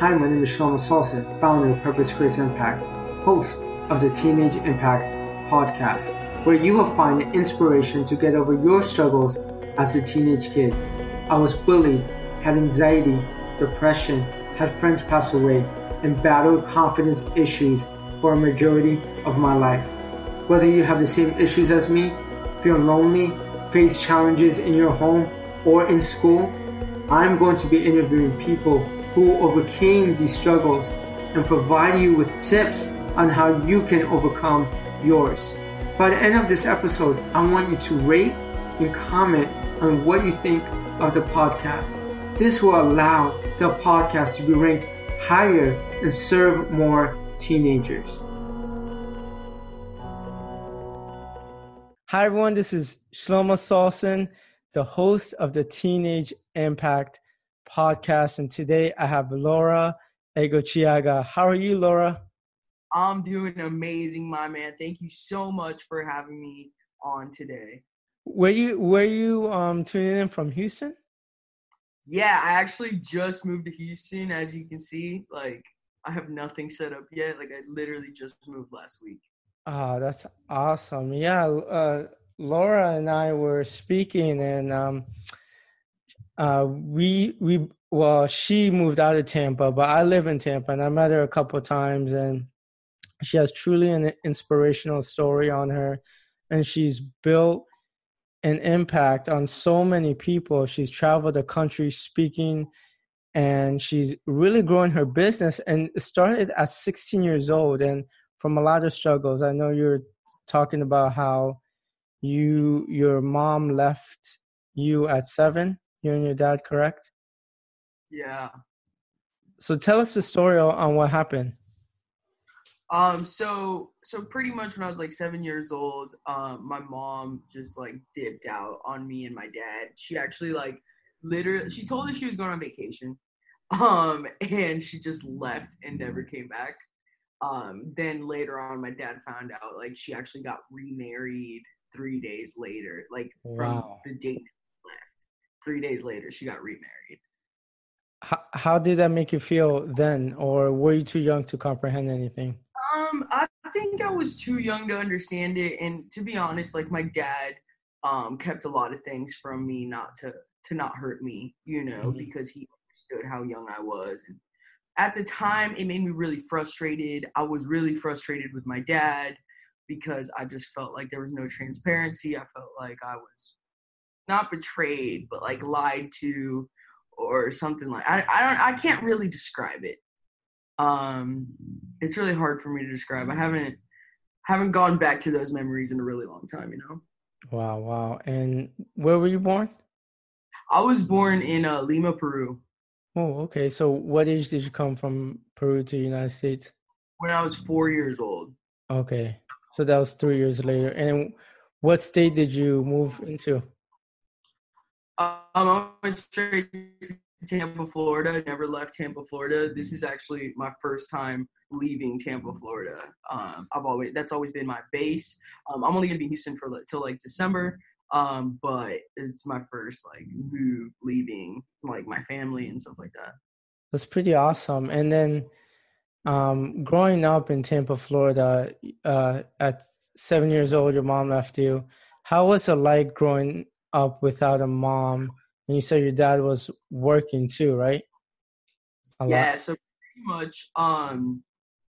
Hi, my name is Shlomo Salson, founder of Purpose Creates Impact, host of the Teenage Impact podcast, where you will find inspiration to get over your struggles as a teenage kid. I was bullied, had anxiety, depression, had friends pass away, and battled confidence issues for a majority of my life. Whether you have the same issues as me, feel lonely, face challenges in your home or in school, I'm going to be interviewing people who overcame these struggles and provide you with tips on how you can overcome yours. By the end of this episode, I want you to rate and comment on what you think of the podcast. This will allow the podcast to be ranked higher and serve more teenagers. Hi, everyone. This is Shlomo Salson, the host of the Teenage Impact podcast. And today I have Laura Egochiaga. How are you, Laura? I'm doing amazing, my man. Thank you so much for having me on today. Were you were you um tuning in from Houston? Yeah, I actually just moved to Houston, as you can see. Like I have nothing set up yet. Like I literally just moved last week. Oh, that's awesome. Yeah, uh, Laura and I were speaking, and um, uh, we we well, she moved out of Tampa, but I live in Tampa, and I met her a couple times, and she has truly an inspirational story on her, and she's built an impact on so many people. She's traveled the country speaking, and she's really growing her business. And started at 16 years old, and from a lot of struggles. I know you're talking about how you your mom left you at seven. You and your dad, correct? Yeah. So tell us the story on what happened. Um, so so pretty much when I was like seven years old, um, my mom just like dipped out on me and my dad. She actually like literally she told us she was going on vacation. Um, and she just left and never came back. Um, then later on my dad found out like she actually got remarried three days later, like from the date. Three days later she got remarried. How, how did that make you feel then, or were you too young to comprehend anything? Um, I think I was too young to understand it, and to be honest, like my dad, um, kept a lot of things from me not to to not hurt me, you know, Mhm. because he understood how young I was, and at the time, it made me really frustrated. I was really frustrated with my dad because I just felt like there was no transparency. I felt like I was not betrayed, but like lied to, or something like I I don't I can't really describe it um it's really hard for me to describe i haven't haven't gone back to those memories in a really long time you know Wow, wow. And where were you born? i was born in uh, lima peru Oh, okay. So what age did you come from Peru to the United States? when i was four years old Okay. So that was three years later. And what state did you move into? I went straight to tampa florida. Never left tampa florida. This is actually my first time leaving tampa florida. Um, i've always that's always been my base. Um, i'm only gonna be in houston for till like december. Um, but it's my first like move leaving like my family and stuff like that. That's pretty awesome. And then um, growing up in Tampa, Florida, uh, at seven years old, your mom left you. How was it like growing up without a mom? And you said your dad was working too, right? A lot. yeah so pretty much um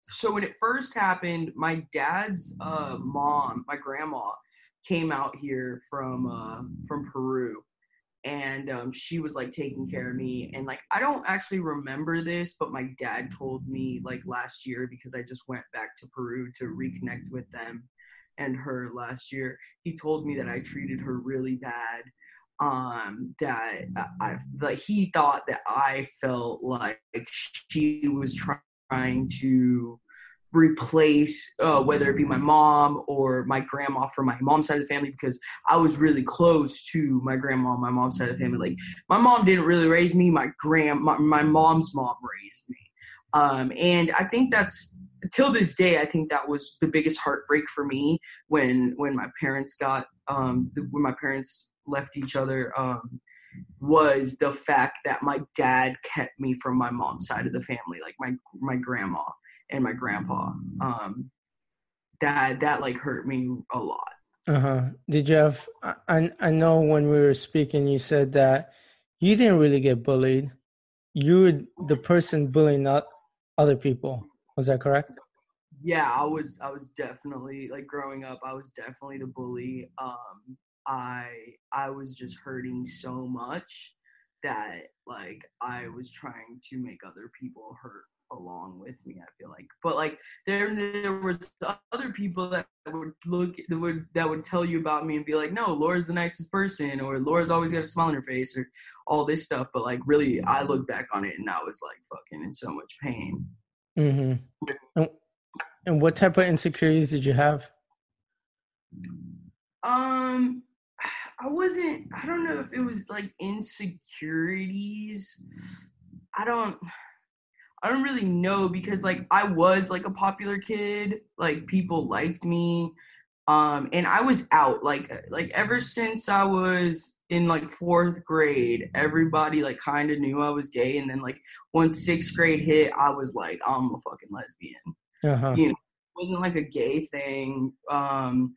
so when it first happened my dad's uh mom my grandma came out here from uh from peru and um she was like taking care of me and like i don't actually remember this but my dad told me like last year because i just went back to peru to reconnect with them and her last year he told me that i treated her really bad um that I like he thought that I felt like she was trying to replace uh, whether it be my mom or my grandma from my mom's side of the family because I was really close to my grandma on my mom's side of the family. Like my mom didn't really raise me, my grand my, my mom's mom raised me. Um, and I think that's till this day, I think that was the biggest heartbreak for me when when my parents got um, when my parents left each other um, was the fact that my dad kept me from my mom's side of the family, like my my grandma and my grandpa. Um, that that like hurt me a lot. Uh huh. Did you have? I I know when we were speaking, you said that you didn't really get bullied. You were the person bullying not other people. Was that correct? Yeah, I was. I was definitely like growing up. I was definitely the bully. Um, I I was just hurting so much that like I was trying to make other people hurt along with me. I feel like, but like there there was other people that would look that would that would tell you about me and be like, no, Laura's the nicest person, or Laura's always got a smile on her face, or all this stuff. But like really, I look back on it and I was like fucking in so much pain. Mm-hmm. And, and what type of insecurities did you have? Um, I wasn't. I don't know if it was like insecurities. I don't. I don't really know because like I was like a popular kid, like people liked me. Um and I was out like like ever since I was in like 4th grade, everybody like kind of knew I was gay and then like once 6th grade hit, I was like I'm a fucking lesbian. Uh-huh. You know, it wasn't like a gay thing. Um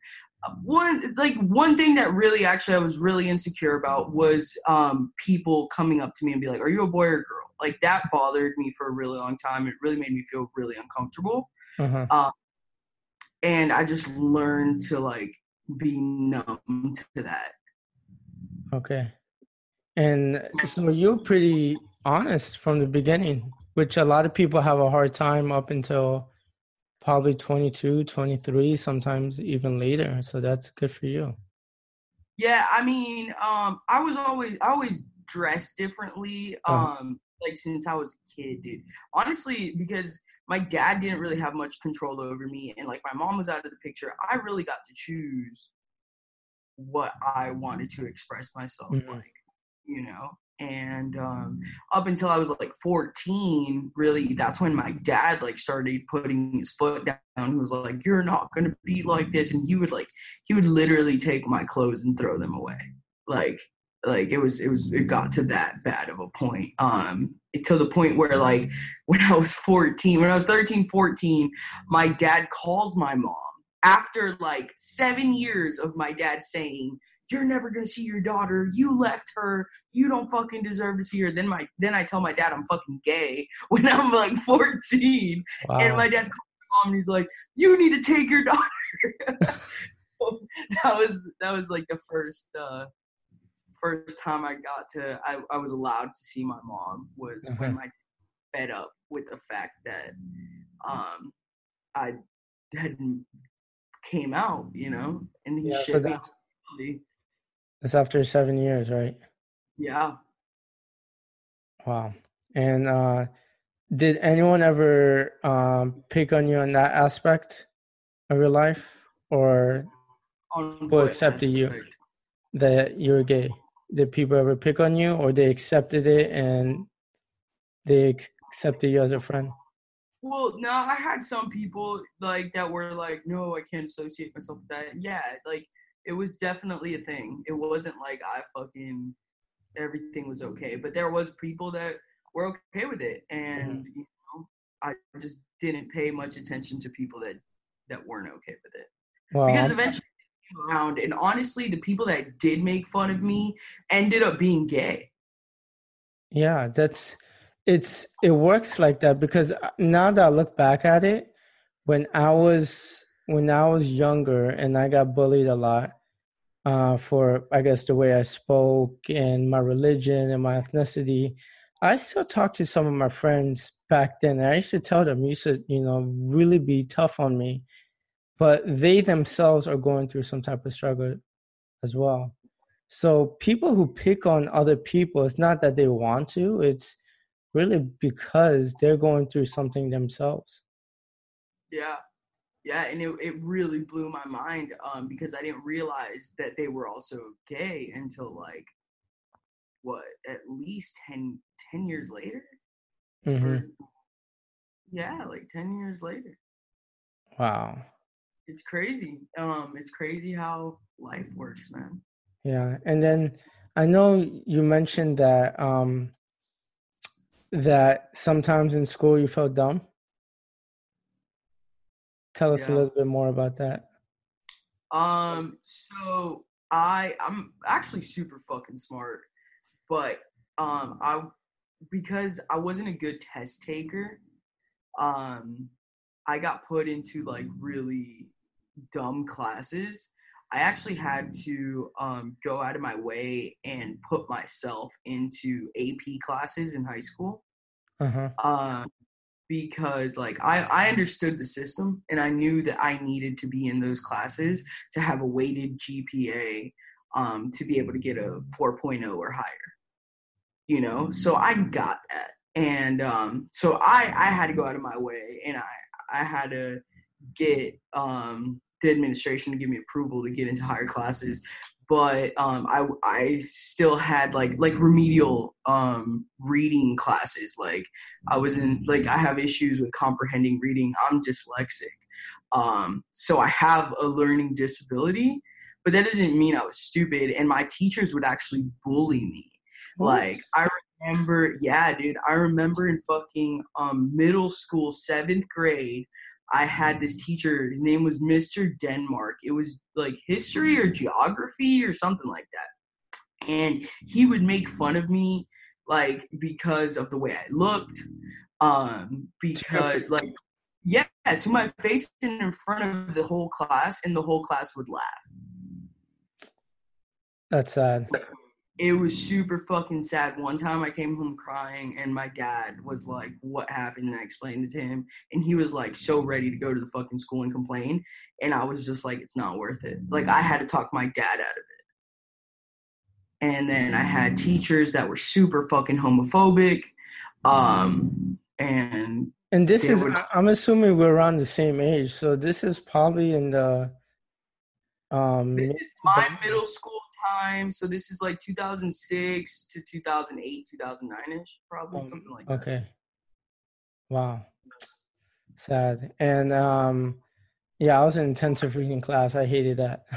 one like one thing that really actually I was really insecure about was um people coming up to me and be like, "Are you a boy or a girl?" Like that bothered me for a really long time. It really made me feel really uncomfortable. Uh-huh. Um, and I just learned to like be numb to that. Okay. And so you're pretty honest from the beginning, which a lot of people have a hard time up until probably 22, 23, sometimes even later. So that's good for you. Yeah, I mean, um, I was always I always dressed differently. Uh-huh. Um, like since I was a kid, dude. Honestly, because my dad didn't really have much control over me, and like my mom was out of the picture, I really got to choose what I wanted to express myself mm-hmm. like, you know. And um, up until I was like 14, really, that's when my dad like started putting his foot down. He was like, "You're not gonna be like this," and he would like he would literally take my clothes and throw them away, like like it was it was it got to that bad of a point um to the point where like when i was 14 when i was 13 14 my dad calls my mom after like seven years of my dad saying you're never gonna see your daughter. You left her. You don't fucking deserve to see her. Then my then i tell my dad i'm fucking gay when i'm like 14 wow. and my dad calls my mom and he's like you need to take your daughter. That was that was like the first uh first time I got to I, I was allowed to see my mom was uh-huh. when I fed up with the fact that um I hadn't came out, you know, and he yeah, shipped that's, that's after seven years, right? Yeah. Wow. And uh did anyone ever um pick on you on that aspect of your life or on who accepted aspect? you that you're gay? Did people ever pick on you or they accepted it and they accepted you as a friend? Well no i had some people like that were like no i can't associate myself with that. Yeah like it was definitely a thing. It wasn't like i fucking everything was okay but there was people that were okay with it and mm-hmm. you know i just didn't pay much attention to people that that weren't okay with it. Because eventually around and honestly the people that did make fun of me ended up being gay. Yeah that's it's it works like that because uh, now that i look back at it when i was when i was younger and i got bullied a lot uh, for i guess the way i spoke and my religion and my ethnicity i still talk to some of my friends back then. I used to tell them you should you know really be tough on me but they themselves are going through some type of struggle as well. So people who pick on other people, it's not that they want to, it's really because they're going through something themselves. Yeah. Yeah, and it, it really blew my mind um, because I didn't realize that they were also gay until like what at least 10, 10 years later. Mm-hmm. Or, yeah, like ten years later. Wow it's crazy. Um, it's crazy how life works, man. Yeah, and then I know you mentioned that um, that sometimes in school you felt dumb. Tell us Yeah. a little bit more about that. Um, so I I'm actually super fucking smart, but um I because I wasn't a good test taker, um I got put into like really dumb classes. I actually had to um go out of my way and put myself into AP classes in high school. Uh huh. Um because like I, I understood the system and I knew that I needed to be in those classes to have a weighted GPA um, to be able to get a 4.0 or higher. You know, so I got that, and um, so I I had to go out of my way and I I had to get um, the administration to give me approval to get into higher classes. But um, I I still had like like remedial um, reading classes like I was in like I have issues with comprehending reading. I'm dyslexic. Um, so I have a learning disability, but that doesn't mean I was stupid and my teachers would actually bully me. Like I remember, yeah, dude, I remember in fucking um middle school, 7th grade, I had this teacher, his name was Mr. Denmark. It was like history or geography or something like that. And he would make fun of me like because of the way I looked, um, because like yeah, to my face and in front of the whole class, and the whole class would laugh. That's sad. It was super fucking sad. One time I came home crying, and my dad was like, "What happened?" And I explained it to him, and he was like so ready to go to the fucking school and complain, and I was just like, "It's not worth it." Like I had to talk my dad out of it. And then I had teachers that were super fucking homophobic, um, and And this is, would- I- I'm assuming we're around the same age. So this is probably in the, um, This is my middle school time, so this is like 2006 to 2008, 2009 ish, probably Um, something like that. okay. Wow. Sad. And, um, yeah, I was in intensive reading class. I hated that.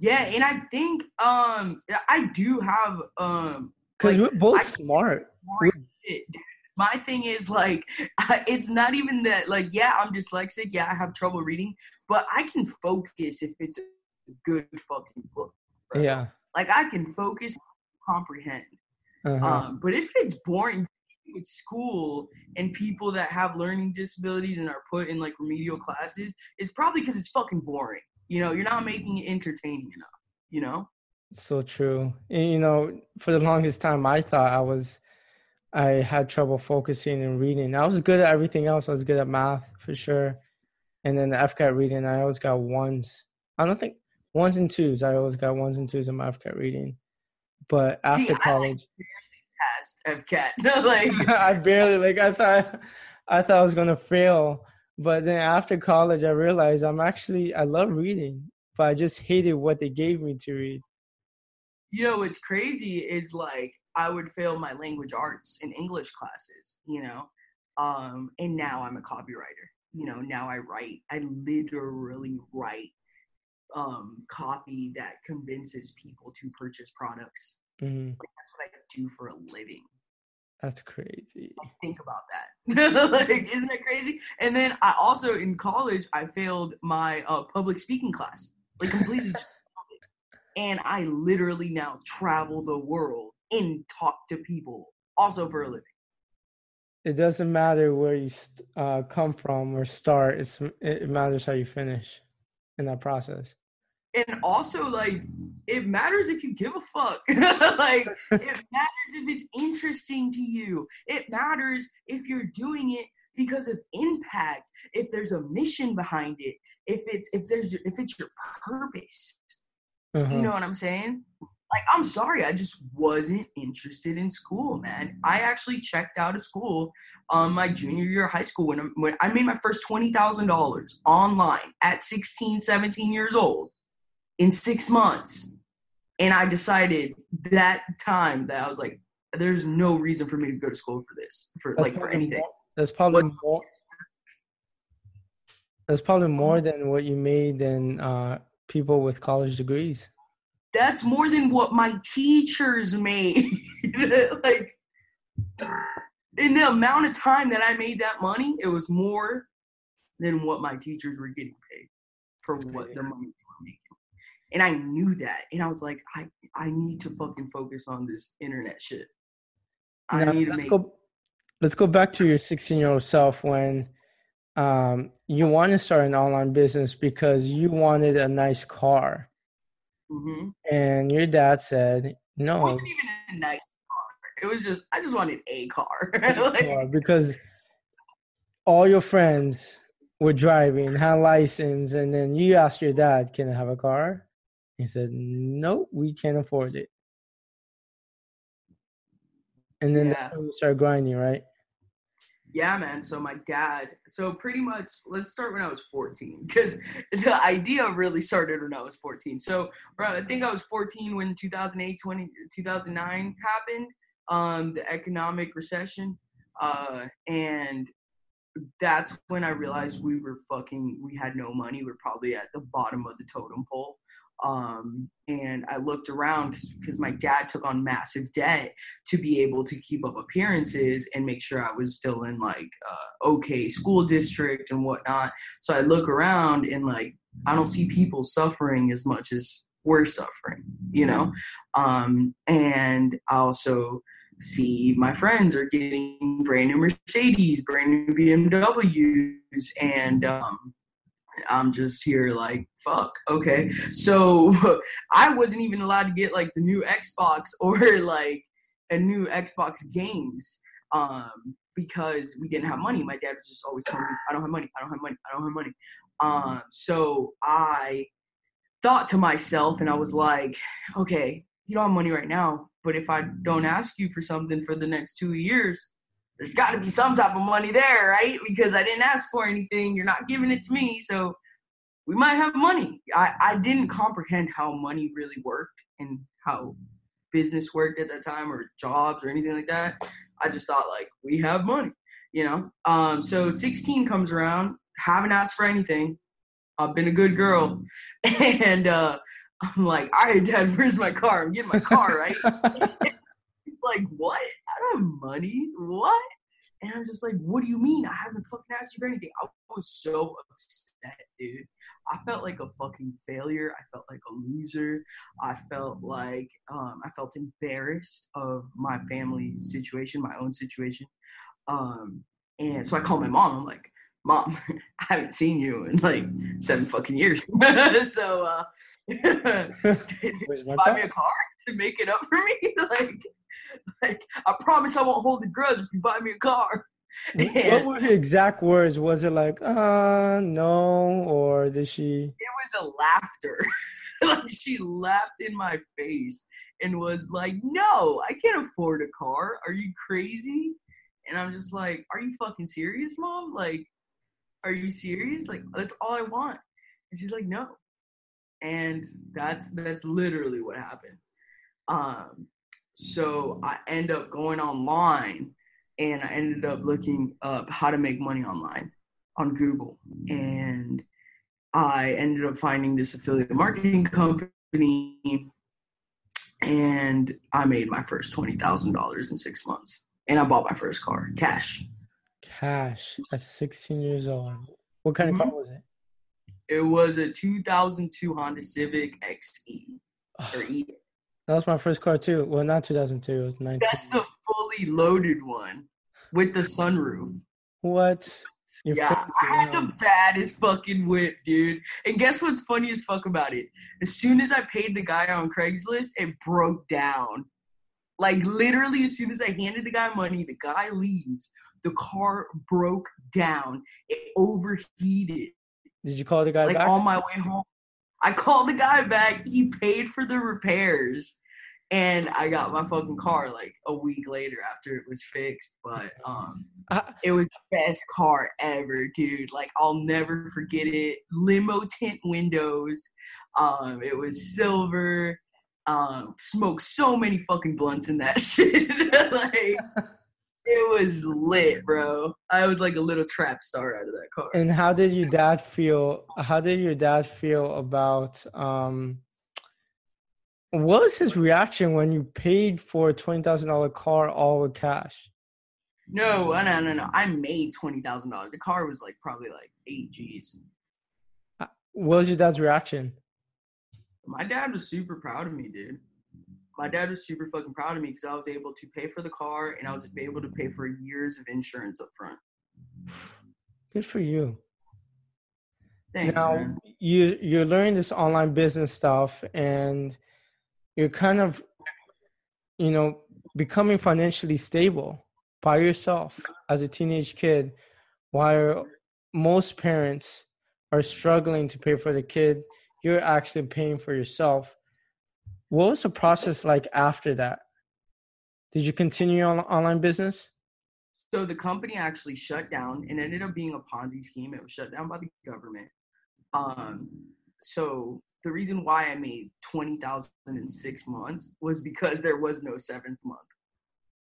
Yeah, and I think um I do have um Because Like, we're both I- smart. boring shit. dude. My thing is like it's not even that like yeah I'm dyslexic yeah I have trouble reading but I can focus if it's good fucking book. bro. Yeah. like I can focus, comprehend. Uh-huh. Um, but if it's boring with school and people that have learning disabilities and are put in like remedial classes, it's probably because it's fucking boring. You know, you're not making it entertaining enough. You know? So true. And, you know, for the longest time, I thought I was, I had trouble focusing and reading. I was good at everything else. I was good at math for sure. And then the FCAT reading, I always got ones. I don't think ones and twos. I always got ones and twos in my FCAT reading. But after See, I like- college, Past FCAT. like I barely like. I thought, I thought I was gonna fail. But then after college, I realized I'm actually I love reading, but I just hated what they gave me to read. you know what's crazy is like I would fail my language arts and English classes, you know. Um, and now I'm a copywriter. You know, now I write. I literally write um, copy that convinces people to purchase products. Mhm. Like, that's what I do for a living. That's crazy. Like, think about that. like, isn't that crazy? And then I also in college I failed my uh, public speaking class, like completely. just failed it. and I literally now travel the world and talk to people, also for a living. It doesn't matter where you uh, come from or start. It's it matters how you finish in that process. And also, like, it matters if you give a fuck. like, it matters if it's interesting to you. It matters if you're doing it because of impact. If there's a mission behind it. If it's if there's if it's your purpose. Uh-huh. You know what I'm saying? Like, I'm sorry, I just wasn't interested in school, man. I actually checked out of school um my junior year of high school when, I- when I made my first $20,000 online at 16, 17 years old in six months. And I decided that time that I was like, there's no reason for me to go to school for this, for That's like for anything. more- That's probably more. That's probably more than what you made than uh, people with college degrees. That's more than what my teachers made. like in the amount of time that I made that money, it was more than what my teachers were getting paid for what the money they were making. And I knew that. And I was like, I, I need to fucking focus on this internet shit. I Now, need to let's make go. Let's go back to your 16 year old self when um, you want to start an online business because you wanted a nice car, Mhm. and your dad said It no. wasn't even a nice car. It was just I just wanted a car. like, because all your friends were driving, had license, and then you asked your dad, "Can I have a car?" He said, "No, we can't afford it." And then that's when you start grinding, right? Yeah, man. So my dad. So pretty much, let's start when I was 14 because the idea really started when I was 14. So I think I was 14 when 2008, 20, 2009 happened. Um, the economic recession, uh, and that's when I realized we were fucking. We had no money. We are probably at the bottom of the totem pole. Um, and I looked around because my dad took on massive debt to be able to keep up appearances and make sure I was still in like uh, okay school district and whatnot. So I look around and like I don't see people suffering as much as we're suffering, you know. Um, and I also see my friends are getting brand new Mercedes, brand new BMWs, and um, I'm just here like, fuck, okay. So I wasn't even allowed to get like the new Xbox or like a new Xbox games um, because we didn't have money. My dad was just always telling me, I don't have money, I don't have money, I don't have money. Um, so I thought to myself and I was like, okay, you don't have money right now, but if I don't ask you for something for the next two years, there's got to be some type of money there, right? Because I didn't ask for anything. You're not giving it to me. So we might have money. I, I didn't comprehend how money really worked and how business worked at that time or jobs or anything like that. I just thought like we have money, you know? Um, so 16 comes around, haven't asked for anything. I've been a good girl. And uh, I'm like, all right, dad, where's my car? I'm getting my car, right? Like, what? I don't have money. What? And I'm just like, what do you mean? I haven't fucking asked you for anything. I was so upset, dude. I felt like a fucking failure. I felt like a loser. I felt like um, I felt embarrassed of my family's situation, my own situation. Um, and so I called my mom. I'm like, Mom, I haven't seen you in like seven fucking years. so uh, buy me a car to make it up for me. like, like I promise I won't hold the grudge if you buy me a car. What were the exact words? Was it like, uh, no, or did she? it was a laughter. like she laughed in my face and was like, "No, I can't afford a car. Are you crazy?" And I'm just like, "Are you fucking serious, mom? Like, are you serious? Like, that's all I want." And she's like, "No." And that's that's literally what happened. Um, so I end up going online and I ended up looking up how to make money online on Google. And I ended up finding this affiliate marketing company and I made my first $20,000 in six months. And I bought my first car, cash. Cash at 16 years old. What kind Mm-hmm. of car was it? It was a 2002 Honda Civic XE or E. That was my first car too. Well, not 2002. It was 19. That's the fully loaded one with the sunroof. What? Your yeah, I had the baddest fucking whip, dude. And guess what's funny as fuck about it? As soon as I paid the guy on Craigslist, it broke down. Like literally, as soon as I handed the guy money, the guy leaves. The car broke down. It overheated. Did you call the guy Like back? on my way home, I called the guy back. He paid for the repairs, and I got my fucking car like a week later after it was fixed. But um, it was the best car ever, dude. Like I'll never forget it. Limo tint windows. Um, it was silver. Um, smoked so many fucking blunts in that shit. like it was lit, bro. I was like a little trap star out of that car. and how did your dad feel? How did your dad feel about um, what was his reaction when you paid for a twenty thousand dollar car all with cash? No, uh, no, no, no. I made twenty thousand dollars. The car was like probably like eight G's. What was your dad's reaction? My dad was super proud of me, dude. My dad was super fucking proud of me because I was able to pay for the car and I was able to pay for years of insurance up front. Good for you. Thanks, now man. you you're learning this online business stuff and you're kind of you know becoming financially stable by yourself as a teenage kid while most parents are struggling to pay for the kid you're actually paying for yourself what was the process like after that did you continue on online business So the company actually shut down and ended up being a Ponzi scheme. It was shut down by the government. Um, so the reason why I made twenty thousand in six months was because there was no seventh month.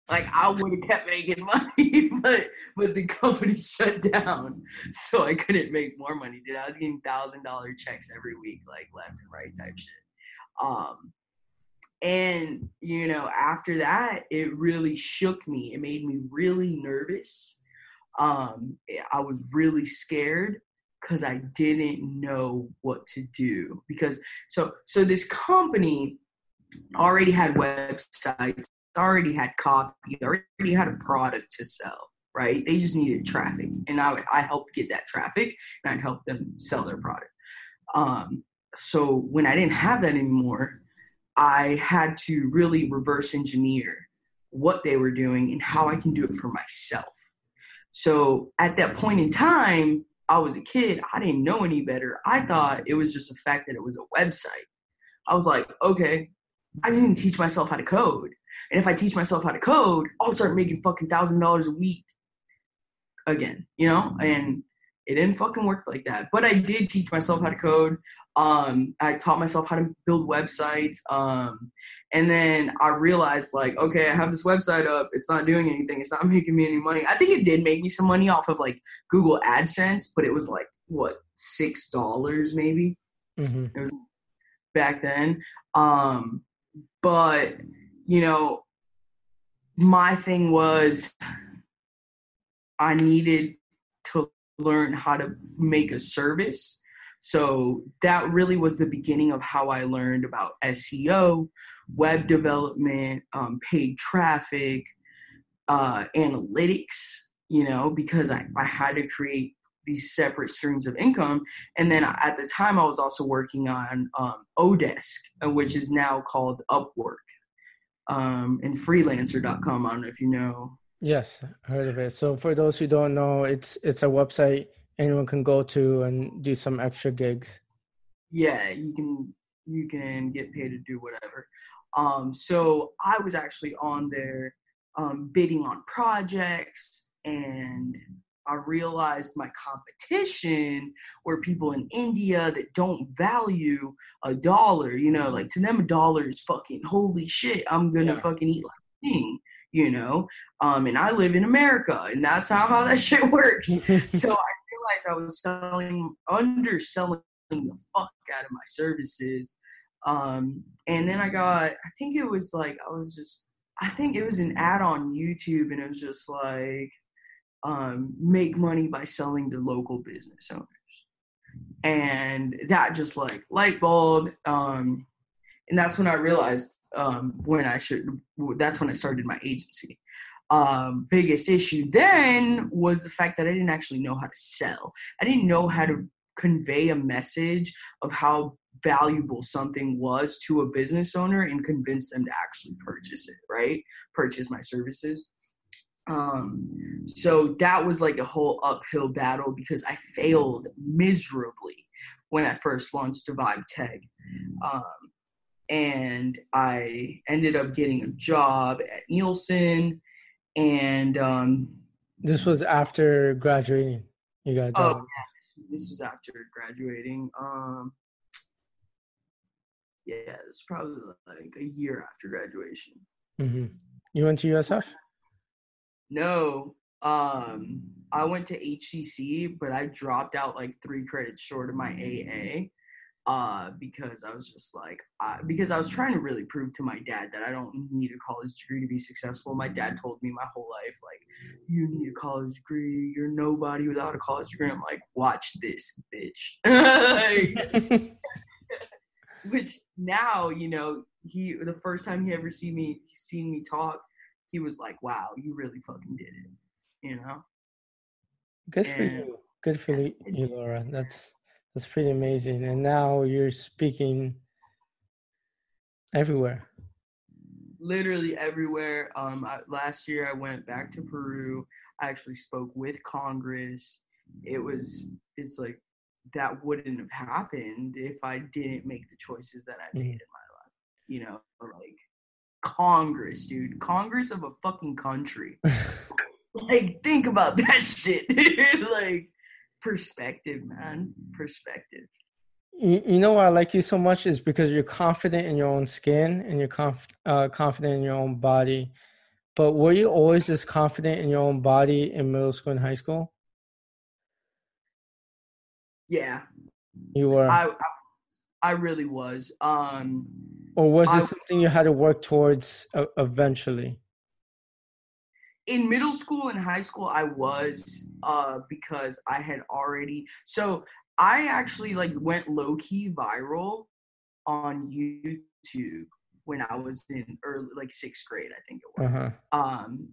Like I would have kept making money, but but the company shut down, so I couldn't make more money. Dude, I was getting thousand dollar checks every week, like left and right type shit. Um, and you know, after that, it really shook me. It made me really nervous. Um, I was really scared because I didn't know what to do. Because so so this company already had websites, already had copy, already had a product to sell. Right? They just needed traffic, and I I helped get that traffic, and I'd help them sell their product. Um, so when I didn't have that anymore, I had to really reverse engineer what they were doing and how I can do it for myself. So at that point in time, I was a kid. I didn't know any better. I thought it was just the fact that it was a website. I was like, okay, I just need to teach myself how to code. And if I teach myself how to code, I'll start making fucking thousand dollars a week again, you know? And it didn't fucking work like that. But I did teach myself how to code. Um, I taught myself how to build websites. Um, and then I realized, like, okay, I have this website up. It's not doing anything. It's not making me any money. I think it did make me some money off of like Google AdSense, but it was like what six dollars maybe hmm it was back then. Um, but you know, my thing was I needed to learn how to make a service. So that really was the beginning of how I learned about SEO, web development, um, paid traffic, uh, analytics, you know, because I, I had to create these separate streams of income. And then at the time, I was also working on um, Odesk, uh, which is now called Upwork um, and freelancer.com. I don't know if you know. Yes, I heard of it. So for those who don't know, it's it's a website anyone can go to and do some extra gigs. Yeah, you can you can get paid to do whatever. Um, so I was actually on there um, bidding on projects, and I realized my competition were people in India that don't value a dollar. You know, like to them, a dollar is fucking holy shit. I'm gonna Yeah. fucking eat like a king. You know, um, and I live in America, and that's how how that shit works. so I realized I was selling, underselling the fuck out of my services. Um, and then I got, I think it was like, I was just, I think it was an ad on YouTube, and it was just like, um, make money by selling to local business owners. And that just like light bulb. Um, and that's when I realized um, when I should, that's when I started my agency um, biggest issue then was the fact that I didn't actually know how to sell. I didn't know how to convey a message of how valuable something was to a business owner and convince them to actually purchase it, right? Purchase my services. Um, so that was like a whole uphill battle because I failed miserably when I first launched Divide Tech. Um, and I ended up getting a job at Nielsen and um, This was after graduating. You got a oh yeah, this was, this was after graduating. Um, yeah, it's probably like a year after graduation. Mm-hmm. You went to USF? No, um, I went to HCC, but I dropped out like three credits short of my AA. Uh, because I was just like, uh, because I was trying to really prove to my dad that I don't need a college degree to be successful. My dad told me my whole life, like, you need a college degree. You're nobody without a college degree. I'm like, watch this, bitch. Which now, you know, he the first time he ever see me, seen me talk, he was like, wow, you really fucking did it. You know. Good for you. Good for you, you, Laura. That's that's pretty amazing. And now you're speaking everywhere. literally everywhere. Um, I, last year I went back to Peru. I actually spoke with Congress. It was it's like that wouldn't have happened if I didn't make the choices that I made Mhm. in my life. You know, like Congress, dude, Congress of a fucking country. like, think about that shit, dude. like, perspective, man, perspective. You, you know why I like you so much is because you're confident in your own skin and you're conf- uh, confident in your own body. But were you always this confident in your own body in middle school and high school? Yeah, You were, I, I, I really was. Um. or was I- it something you had to work towards uh, eventually? In middle school and high school i was uh because i had already so i actually like went low-key viral on youtube when i was in early like sixth grade i think it was huh. um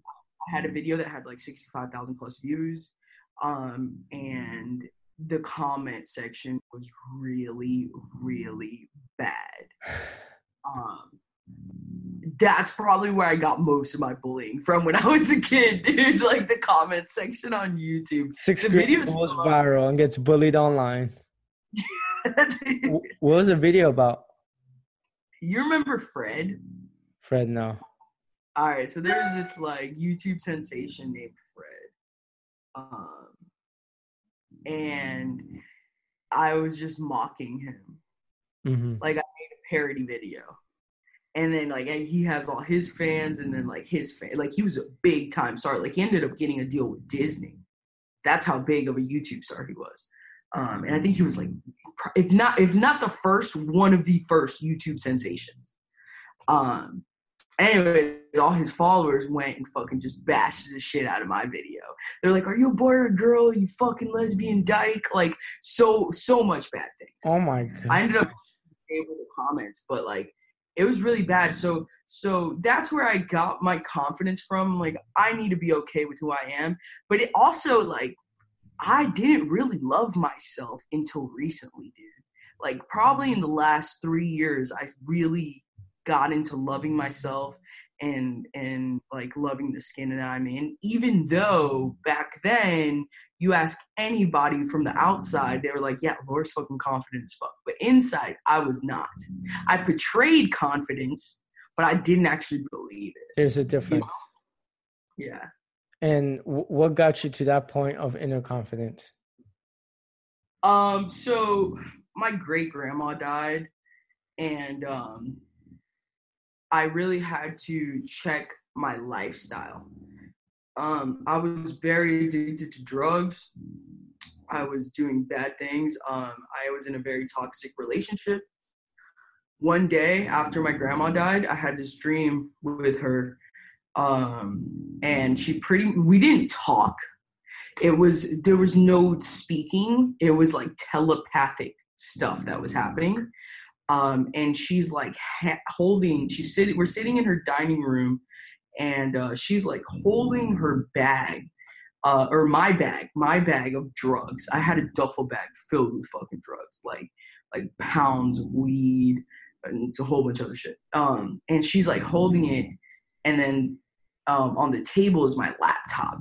i had a video that had like 65000 plus views um and the comment section was really really bad um that's probably where I got most of my bullying from when I was a kid, dude. Like the comment section on YouTube. Sixth The grade video's goes so- viral and gets bullied online. What was the video about? you remember Fred? Fred, no. All right, so there's this like YouTube sensation named Fred, um, and I was just mocking him. hmm like I made a parody video. And then like he has all his fans and then like his fan like he was a big time star. Like he ended up getting a deal with Disney. That's how big of a YouTube star he was. Um and I think he was like if not if not the first one of the first YouTube sensations. Um anyway, all his followers went and fucking just bashed the shit out of my video. They're like, "Are you a boy or a girl? You fucking lesbian dyke!" Like so so much bad things. Oh my god. I ended up able to comments, but like it was really bad. So so that's where I got my confidence from. Like I need to be okay with who I am, but it also like I didn't really love myself until recently, dude. Like probably in the last three years, I really got into loving myself and and like loving the skin that I'm in. Even though back then you ask anybody from the outside, they were like, "Yeah, Laura's fucking confident as fuck," but inside, I was not. I portrayed confidence, but I didn't actually believe it. There's a difference. Yeah. And w- what got you to that point of inner confidence? Um. So my great grandma died, and um, I really had to check my lifestyle. Um, I was very addicted to drugs. I was doing bad things. Um, I was in a very toxic relationship. One day after my grandma died, I had this dream with her, um, and she pretty. We didn't talk it was there was no speaking it was like telepathic stuff that was happening um and she's like ha- holding she's sitting we're sitting in her dining room and uh she's like holding her bag uh or my bag my bag of drugs. I had a duffel bag filled with fucking drugs like like pounds of weed and it's a whole bunch of other shit. Um and she's like holding it and then um on the table is my laptop.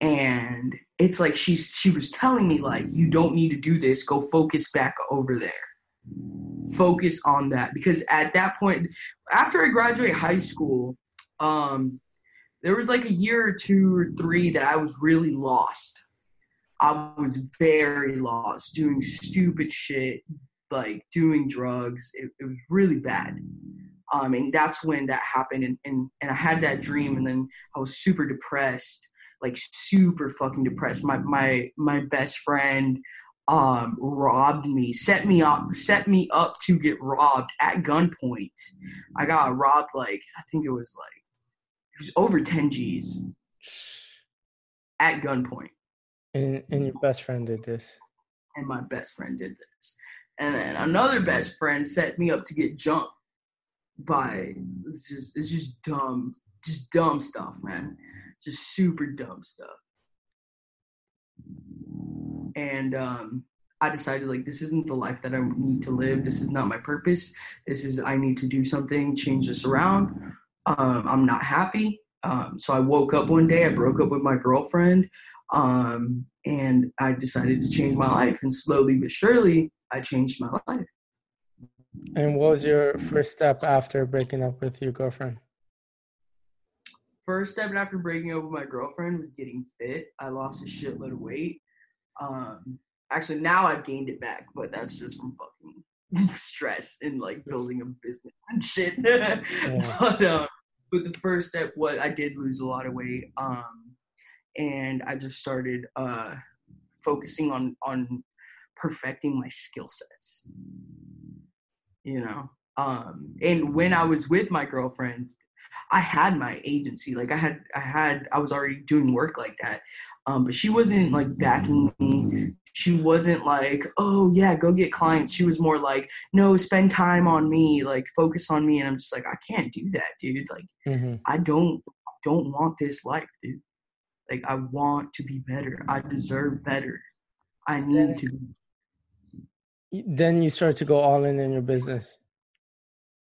And it's like she's she was telling me like you don't need to do this. Go focus back over there focus on that. Because at that point after i graduate high school um there was like a year or two or three that i was really lost. I was very lost doing stupid shit like doing drugs. It, it was really bad. Um and that's when that happened and, and and i had that dream and then i was super depressed like super fucking depressed. My my my best friend um, robbed me, set me up, set me up to get robbed at gunpoint. I got robbed like I think it was like it was over ten G's at gunpoint. And and your best friend did this. And my best friend did this. And then another best friend set me up to get jumped by it's just it's just dumb, just dumb stuff, man. Just super dumb stuff and um, I decided like this isn't the life that I need to live. This is not my purpose. This is I need to do something, change this around. Um, I'm not happy. Um, so I woke up one day. I broke up with my girlfriend, um, and I decided to change my life. And slowly but surely, I changed my life. And what was your first step after breaking up with your girlfriend? First step after breaking up with my girlfriend was getting fit. I lost a shitload of weight. Um, actually, now I've gained it back, but that's just from fucking stress and like building a business and shit. yeah. But um, but the first step, what I did lose a lot of weight, um, and I just started uh, focusing on on perfecting my skill sets. You know, um, and when I was with my girlfriend, I had my agency. Like I had, I had, I was already doing work like that. Um, but she wasn't like backing me. She wasn't like, oh yeah, go get clients. She was more like, no, spend time on me, like focus on me. And I'm just like, I can't do that, dude. Like, mm-hmm. I don't, don't want this life, dude. Like, I want to be better. I deserve better. I need to. Then you start to go all in in your business.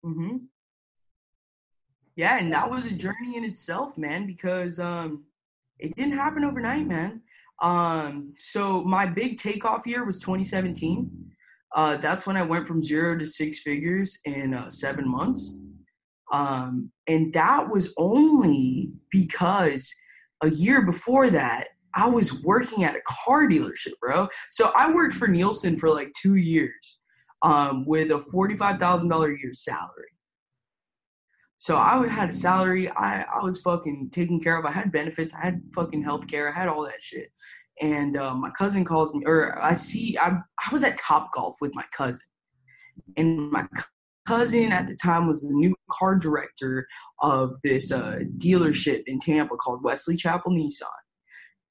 Mhm. Yeah, and that was a journey in itself, man. Because um, it didn't happen overnight, man. Um, so my big takeoff year was 2017. Uh, that's when I went from zero to six figures in uh, seven months. Um, and that was only because a year before that, I was working at a car dealership, bro. So I worked for Nielsen for like two years um, with a $45,000 a year salary. So I had a salary. I, I was fucking taken care of. I had benefits. I had fucking health care. I had all that shit. And uh, my cousin calls me, or I see, I, I was at Top Golf with my cousin. And my cousin at the time was the new car director of this uh, dealership in Tampa called Wesley Chapel Nissan.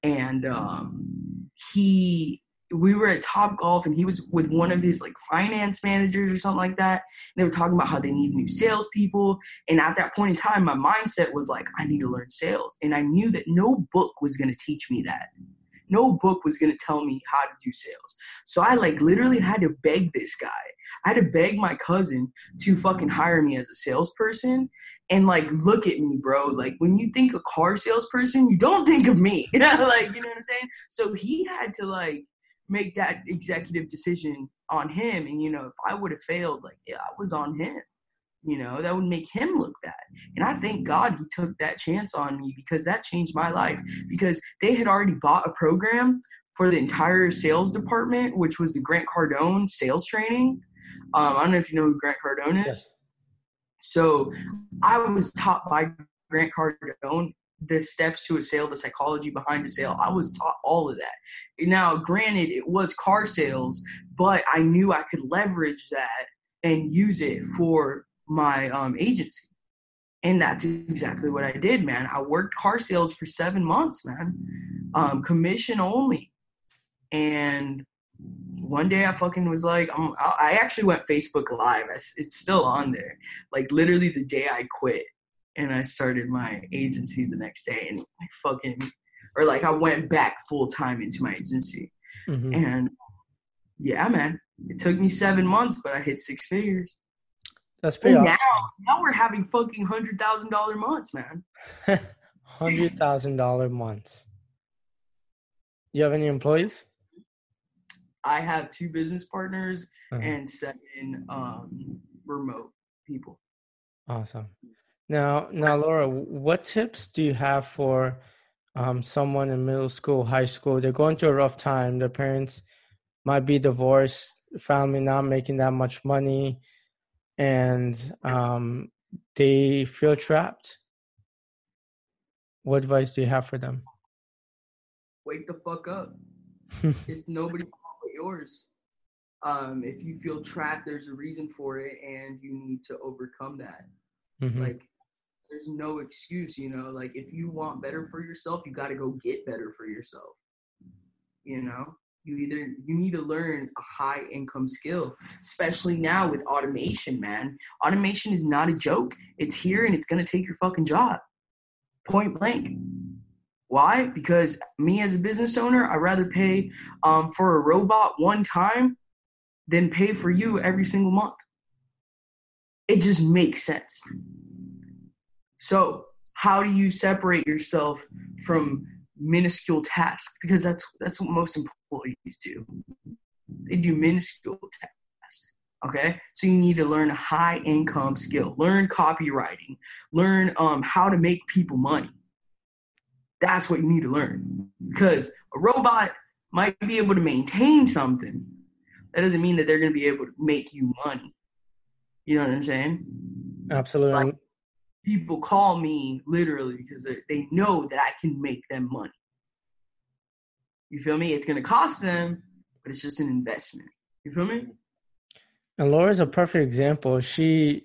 And um, he we were at Top Golf and he was with one of his like finance managers or something like that. And they were talking about how they need new salespeople. And at that point in time, my mindset was like, I need to learn sales. And I knew that no book was going to teach me that. No book was going to tell me how to do sales. So I like literally had to beg this guy. I had to beg my cousin to fucking hire me as a salesperson. And like, look at me, bro. Like, when you think a car salesperson, you don't think of me. like, you know what I'm saying? So he had to like, make that executive decision on him. And, you know, if I would have failed, like, yeah, I was on him. You know, that would make him look bad. And I thank God he took that chance on me because that changed my life. Because they had already bought a program for the entire sales department, which was the Grant Cardone sales training. Um, I don't know if you know who Grant Cardone is. Yes. So I was taught by Grant Cardone the steps to a sale, the psychology behind a sale. I was taught all of that. Now, granted, it was car sales, but I knew I could leverage that and use it for my um, agency. And that's exactly what I did, man. I worked car sales for seven months, man, um, commission only. And one day I fucking was like, I'm, I actually went Facebook Live. It's still on there. Like literally the day I quit and I started my agency the next day and like fucking or like I went back full time into my agency. Mm-hmm. And yeah, man. It took me seven months, but I hit six figures. That's pretty awesome. Now, now we're having fucking hundred thousand dollar months, man. hundred thousand dollar months. You have any employees? I have two business partners uh-huh. and seven um, remote people. Awesome. Now, now, Laura, what tips do you have for um, someone in middle school, high school? They're going through a rough time. Their parents might be divorced, family not making that much money, and um, they feel trapped. What advice do you have for them? Wake the fuck up. it's nobody's fault but yours. Um, if you feel trapped, there's a reason for it, and you need to overcome that. Mhm. Like, there's no excuse, you know. Like, if you want better for yourself, you got to go get better for yourself. You know, you either you need to learn a high income skill, especially now with automation. Man, automation is not a joke. It's here, and it's gonna take your fucking job, point blank. Why? Because me as a business owner, I'd rather pay um, for a robot one time than pay for you every single month. It just makes sense. So, how do you separate yourself from minuscule tasks? Because that's that's what most employees do. They do minuscule tasks. Okay, so you need to learn a high income skill, learn copywriting, learn um, how to make people money. That's what you need to learn. Because a robot might be able to maintain something. That doesn't mean that they're going to be able to make you money. You know what I'm saying? Absolutely. Like- people call me literally because they, know that I can make them money. You feel me? It's gonna cost them, but it's just an investment. You feel me? And Laura's a perfect example. She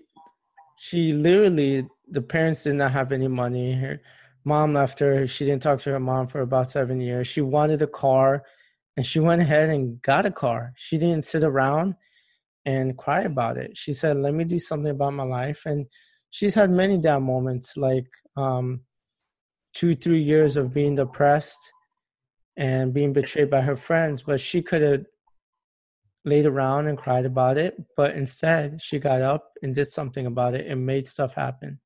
she literally the parents did not have any money. Her mom left her. She didn't talk to her mom for about seven years. She wanted a car and she went ahead and got a car. She didn't sit around and cry about it. She said, Let me do something about my life. And she's had many down moments like um two, three years of being depressed and being betrayed by her friends, but she could have laid around and cried about it, but instead she got up and did something about it and made stuff happen.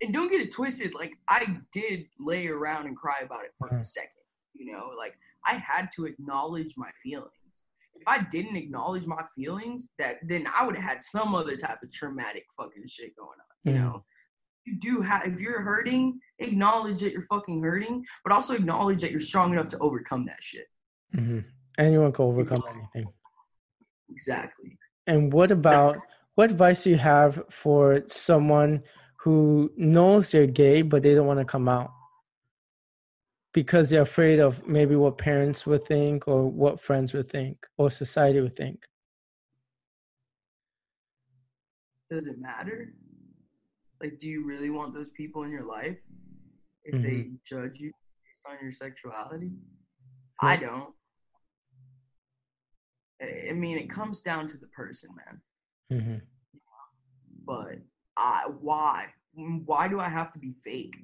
And don't get it twisted. Like I did lay around and cry about it for Uh-huh. a second. You know, like I had to acknowledge my feelings. If I didn't acknowledge my feelings, that then I would have had some other type of traumatic fucking shit going on. You Mhm. know, you do have if you're hurting, acknowledge that you're fucking hurting, but also acknowledge that you're strong enough to overcome that shit. hmm Anyone can overcome anything. Exactly. And what about what advice do you have for someone who knows they're gay but they don't want to come out because they're afraid of maybe what parents would think or what friends would think or society would think? Does it matter? Like, do you really want those people in your life if they judge you based on your sexuality? I don't. I mean, it comes down to the person, man. hmm But I, why? Why do I have to be fake?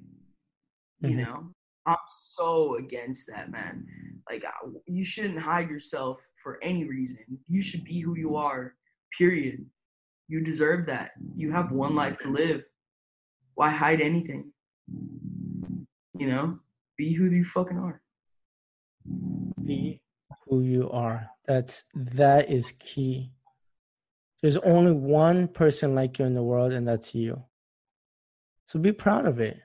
You Mhm. know, I'm so against that, man. Like, you shouldn't hide yourself for any reason. You should be who you are. Period. You deserve that. You have one life to live. Why hide anything? You know, be who you fucking are. Be who you are. That's that is key. There's only one person like you in the world, and that's you. So be proud of it.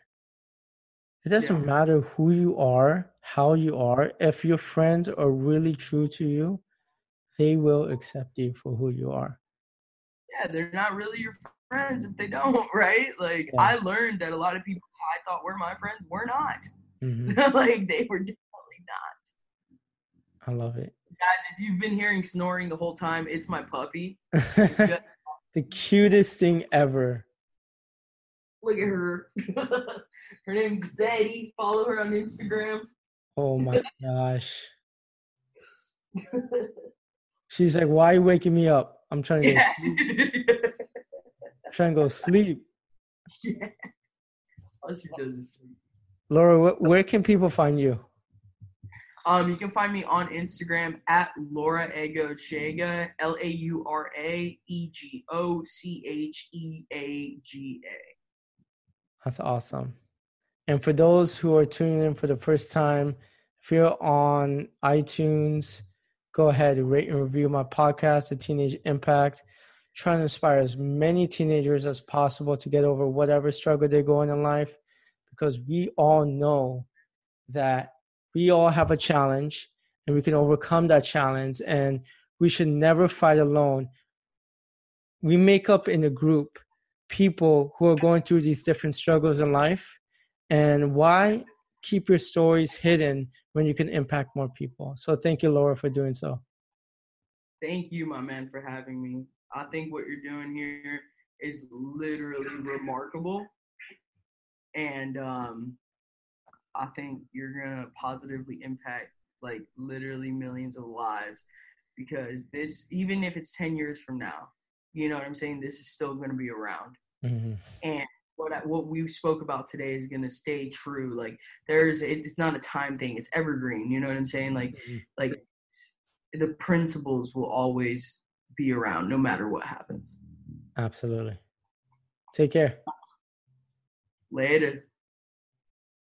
It doesn't Yeah. matter who you are, how you are. If your friends are really true to you, they will accept you for who you are. Yeah, they're not really your friends if they don't, right? Like, Yeah. I learned that a lot of people I thought were my friends were not. hmm like, they were definitely not. I love it. Guys, if you've been hearing snoring the whole time, it's my puppy. the cutest thing ever. Look at her. Her name's Betty. Follow her on Instagram. Oh my gosh. She's like, "Why are you waking me up? I'm trying to go yeah. sleep. I'm trying to go sleep." yeah. All she does is sleep. Laura, wh- where can people find you? Um, you can find me on Instagram at Laura Egocheaga, L A U R A E G O C H E A G A. That's awesome. And for those who are tuning in for the first time, if you're on iTunes, go ahead and rate and review my podcast, The Teenage Impact. Trying to inspire as many teenagers as possible to get over whatever struggle they're going in life because we all know that we all have a challenge and we can overcome that challenge and we should never fight alone. We make up in a group people who are going through these different struggles in life and why keep your stories hidden when you can impact more people so thank you laura for doing so thank you, my man, for having me. I think what you're doing here is literally remarkable. And um, I think you're gonna positively impact like literally millions of lives because this even if it's 10 years from now you know what i'm saying this is still going to be around Mm-hmm. and what I, what we spoke about today is going to stay true like there's it's not a time thing it's evergreen you know what i'm saying like Mhm. like the principles will always be around no matter what happens Absolutely. Take care. later